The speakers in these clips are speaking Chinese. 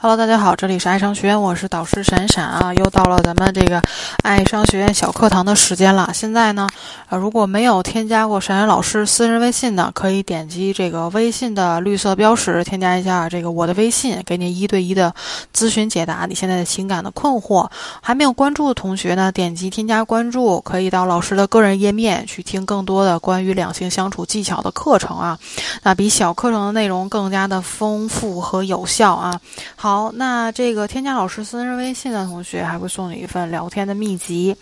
Hello，大家好，这里是爱商学院，我是导师闪闪啊，又到了咱们这个爱商学院小课堂的时间了。现在呢，呃，如果没有添加过闪闪老师私人微信的，可以点击这个微信的绿色标识，添加一下这个我的微信，给你一对一的咨询解答你现在的情感的困惑。还没有关注的同学呢，点击添加关注，可以到老师的个人页面去听更多的关于两性相处技巧的课程啊，那比小课程的内容更加的丰富和有效啊。好。好，那这个添加老师私人微信的同学还会送你一份聊天的秘籍。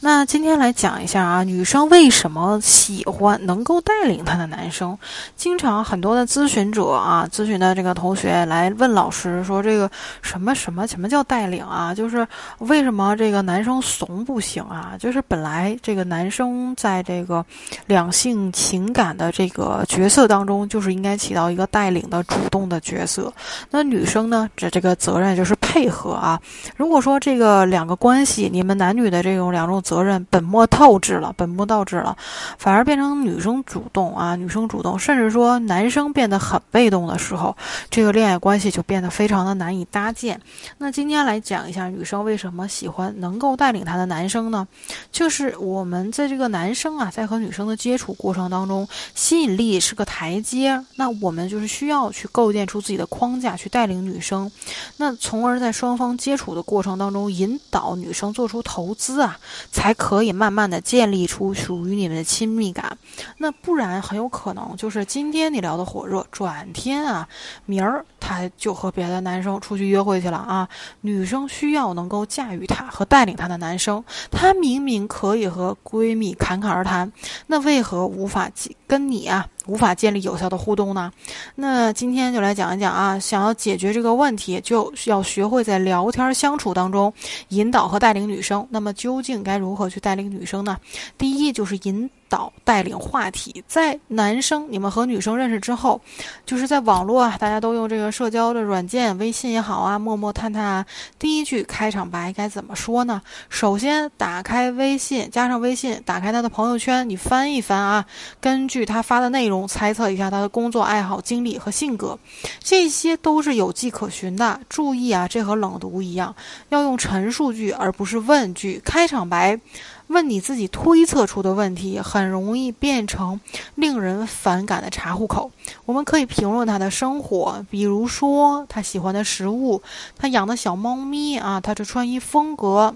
那今天来讲一下啊，女生为什么喜欢能够带领她的男生？经常很多的咨询者啊，咨询的这个同学来问老师说，这个什么什么什么叫带领啊？就是为什么这个男生怂不行啊？就是本来这个男生在这个两性情感的这个角色当中，就是应该起到一个带领的主动的角色。那女生呢，这这个责任就是配合啊。如果说这个两个关系，你们男女的这种两种责任本末倒置了，本末倒置了，反而变成女生主动啊，女生主动，甚至说男生变得很被动的时候，这个恋爱关系就变得非常的难以搭建。那今天来讲一下女生为什么喜欢能够带领她的男生呢？就是我们在这个男生啊，在和女生的接触过程当中，吸引力是个台阶，那我们就是需要去构建出自己的框架，去带领女生。那从而在双方接触的过程当中，引导女生做出投资啊，才可以慢慢的建立出属于你们的亲密感。那不然很有可能就是今天你聊的火热，转天啊，明儿他就和别的男生出去约会去了啊。女生需要能够驾驭他和带领他的男生，他明明可以和闺蜜侃侃而谈，那为何无法跟你啊？无法建立有效的互动呢？那今天就来讲一讲啊，想要解决这个问题，就要学会在聊天相处当中引导和带领女生。那么究竟该如何去带领女生呢？第一就是引。导带领话题，在男生你们和女生认识之后，就是在网络啊，大家都用这个社交的软件，微信也好啊，陌陌、探探啊。第一句开场白该怎么说呢？首先打开微信，加上微信，打开他的朋友圈，你翻一翻啊，根据他发的内容猜测一下他的工作爱好、经历和性格，这些都是有迹可循的。注意啊，这和冷读一样，要用陈述句而不是问句。开场白。问你自己推测出的问题，很容易变成令人反感的查户口。我们可以评论他的生活，比如说他喜欢的食物，他养的小猫咪啊，他的穿衣风格。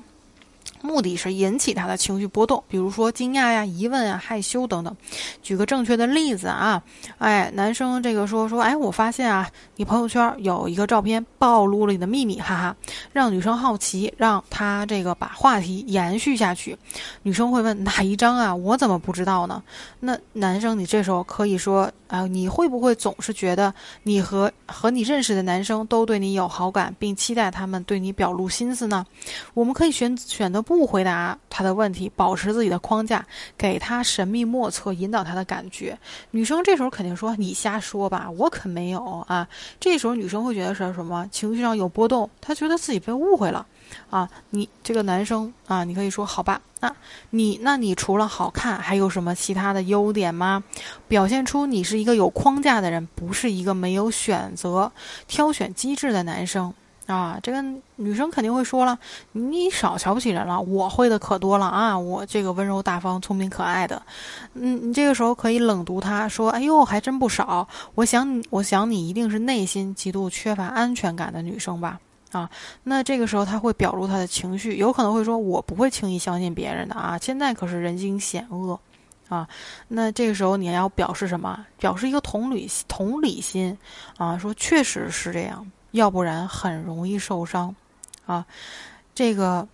目的是引起他的情绪波动，比如说惊讶呀、疑问啊、害羞等等。举个正确的例子啊，哎，男生这个说说，哎，我发现啊，你朋友圈有一个照片暴露了你的秘密，哈哈，让女生好奇，让他这个把话题延续下去。女生会问哪一张啊？我怎么不知道呢？那男生你这时候可以说。啊，你会不会总是觉得你和和你认识的男生都对你有好感，并期待他们对你表露心思呢？我们可以选选择不回答他的问题，保持自己的框架，给他神秘莫测引导他的感觉。女生这时候肯定说：“你瞎说吧，我可没有啊。”这时候女生会觉得是什么？情绪上有波动，她觉得自己被误会了。啊，你这个男生啊，你可以说好吧？那你那你除了好看，还有什么其他的优点吗？表现出你是一个有框架的人，不是一个没有选择、挑选机制的男生啊。这个女生肯定会说了，你少瞧不起人了，我会的可多了啊，我这个温柔大方、聪明可爱的。嗯，你这个时候可以冷读他说，哎呦，还真不少。我想你，我想你一定是内心极度缺乏安全感的女生吧。啊，那这个时候他会表露他的情绪，有可能会说：“我不会轻易相信别人的啊，现在可是人心险恶，啊。”那这个时候你还要表示什么？表示一个同理同理心啊，说确实是这样，要不然很容易受伤啊。这个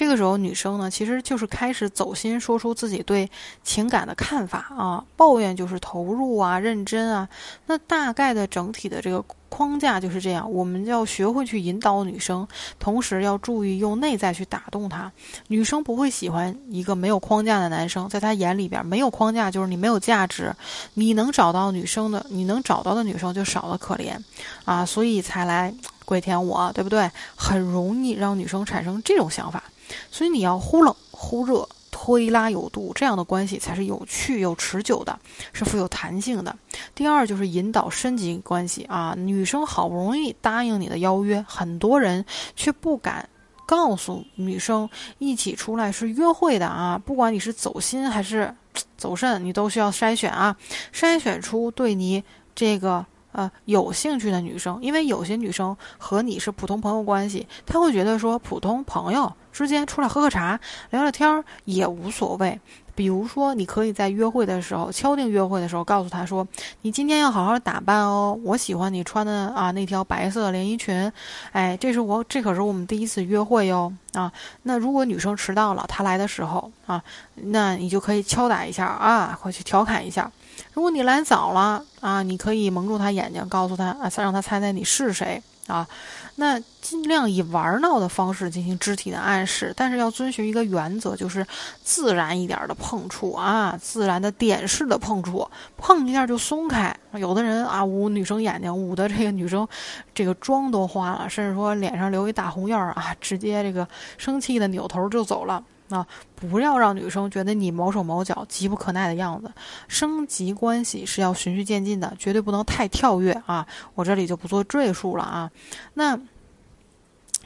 这个时候女生呢，其实就是开始走心，说出自己对情感的看法啊，抱怨就是投入啊、认真啊。那大概的整体的这个。框架就是这样，我们要学会去引导女生，同时要注意用内在去打动她。女生不会喜欢一个没有框架的男生，在她眼里边没有框架就是你没有价值。你能找到女生的，你能找到的女生就少得可怜啊，所以才来 跪舔我，对不对？很容易让女生产生这种想法，所以你要忽冷忽热。推拉有度，这样的关系才是有趣又持久的，是富有弹性的。第二就是引导升级关系啊，女生好不容易答应你的邀约，很多人却不敢告诉女生一起出来是约会的啊，不管你是走心还是走肾，你都需要筛选啊，筛选出对你这个。呃，有兴趣的女生，因为有些女生和你是普通朋友关系，她会觉得说普通朋友之间出来喝喝茶、聊聊天儿也无所谓。比如说，你可以在约会的时候敲定约会的时候，告诉他说：“你今天要好好打扮哦，我喜欢你穿的啊那条白色连衣裙，哎，这是我这可是我们第一次约会哟啊。那如果女生迟到了，她来的时候啊，那你就可以敲打一下啊，或去调侃一下。如果你来早了啊，你可以蒙住她眼睛，告诉她啊，再让她猜猜你是谁。”啊，那尽量以玩闹的方式进行肢体的暗示，但是要遵循一个原则，就是自然一点的碰触啊，自然的点式的碰触，碰一下就松开。有的人啊，捂女生眼睛，捂的这个女生这个妆都花了，甚至说脸上留一大红印儿啊，直接这个生气的扭头就走了。啊，不要让女生觉得你毛手毛脚、急不可耐的样子。升级关系是要循序渐进的，绝对不能太跳跃啊！我这里就不做赘述了啊。那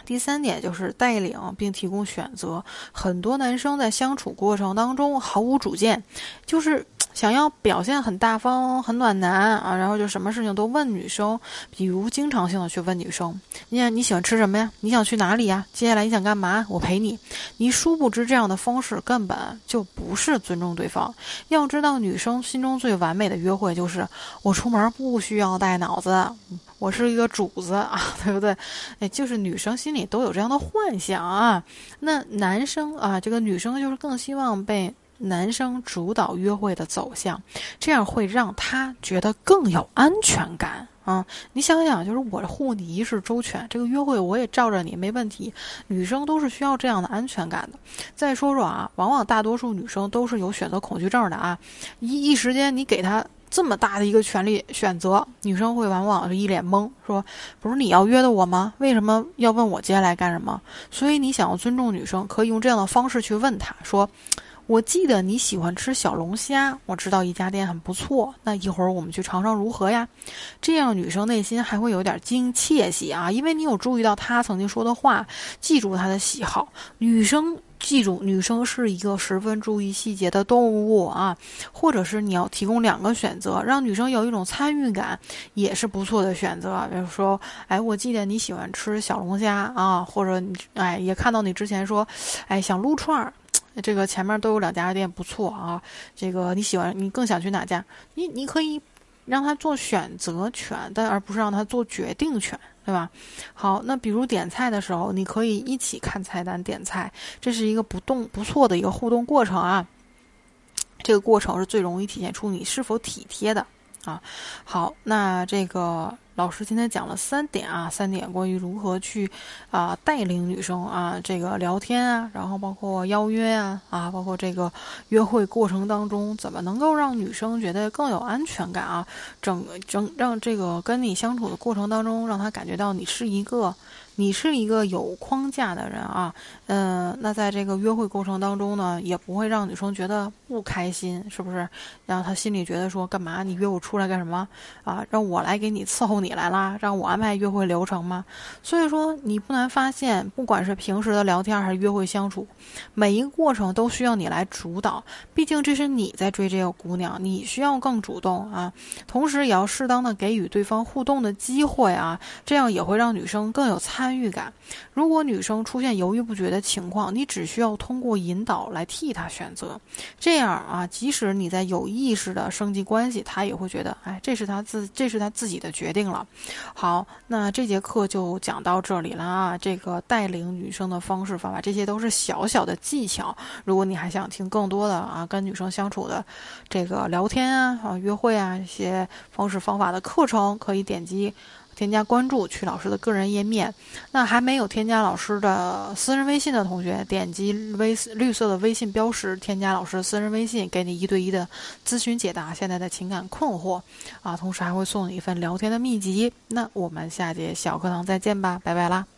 第三点就是带领并提供选择。很多男生在相处过程当中毫无主见，就是。想要表现很大方、很暖男啊，然后就什么事情都问女生，比如经常性的去问女生：“你你喜欢吃什么呀？你想去哪里呀？接下来你想干嘛？我陪你。”你殊不知这样的方式根本就不是尊重对方。要知道，女生心中最完美的约会就是我出门不需要带脑子，我是一个主子啊，对不对？哎，就是女生心里都有这样的幻想啊。那男生啊，这个女生就是更希望被。男生主导约会的走向，这样会让他觉得更有安全感啊！你想想，就是我护你一世周全，这个约会我也罩着你，没问题。女生都是需要这样的安全感的。再说说啊，往往大多数女生都是有选择恐惧症的啊！一一时间你给她这么大的一个权利选择，女生会往往是一脸懵，说：“不是你要约的我吗？为什么要问我接下来干什么？”所以你想要尊重女生，可以用这样的方式去问她说。我记得你喜欢吃小龙虾，我知道一家店很不错，那一会儿我们去尝尝如何呀？这样女生内心还会有点惊窃喜啊，因为你有注意到她曾经说的话，记住她的喜好。女生记住，女生是一个十分注意细节的动物啊，或者是你要提供两个选择，让女生有一种参与感，也是不错的选择。比如说，哎，我记得你喜欢吃小龙虾啊，或者你哎也看到你之前说，哎想撸串儿。这个前面都有两家店不错啊，这个你喜欢，你更想去哪家？你你可以让他做选择权，但而不是让他做决定权，对吧？好，那比如点菜的时候，你可以一起看菜单点菜，这是一个不动不错的一个互动过程啊。这个过程是最容易体现出你是否体贴的啊。好，那这个。老师今天讲了三点啊，三点关于如何去啊带领女生啊这个聊天啊，然后包括邀约啊啊，包括这个约会过程当中怎么能够让女生觉得更有安全感啊，整整让这个跟你相处的过程当中，让她感觉到你是一个。你是一个有框架的人啊，嗯，那在这个约会过程当中呢，也不会让女生觉得不开心，是不是？让她心里觉得说，干嘛你约我出来干什么啊？让我来给你伺候你来啦，让我安排约会流程吗？所以说，你不难发现，不管是平时的聊天还是约会相处，每一个过程都需要你来主导。毕竟这是你在追这个姑娘，你需要更主动啊，同时也要适当的给予对方互动的机会啊，这样也会让女生更有参。参与感。如果女生出现犹豫不决的情况，你只需要通过引导来替她选择。这样啊，即使你在有意识的升级关系，她也会觉得，哎，这是她自，这是她自己的决定了。好，那这节课就讲到这里了啊。这个带领女生的方式方法，这些都是小小的技巧。如果你还想听更多的啊，跟女生相处的这个聊天啊、啊约会啊一些方式方法的课程，可以点击。添加关注，去老师的个人页面。那还没有添加老师的私人微信的同学，点击微绿色的微信标识，添加老师私人微信，给你一对一的咨询解答现在的情感困惑啊，同时还会送你一份聊天的秘籍。那我们下节小课堂再见吧，拜拜啦。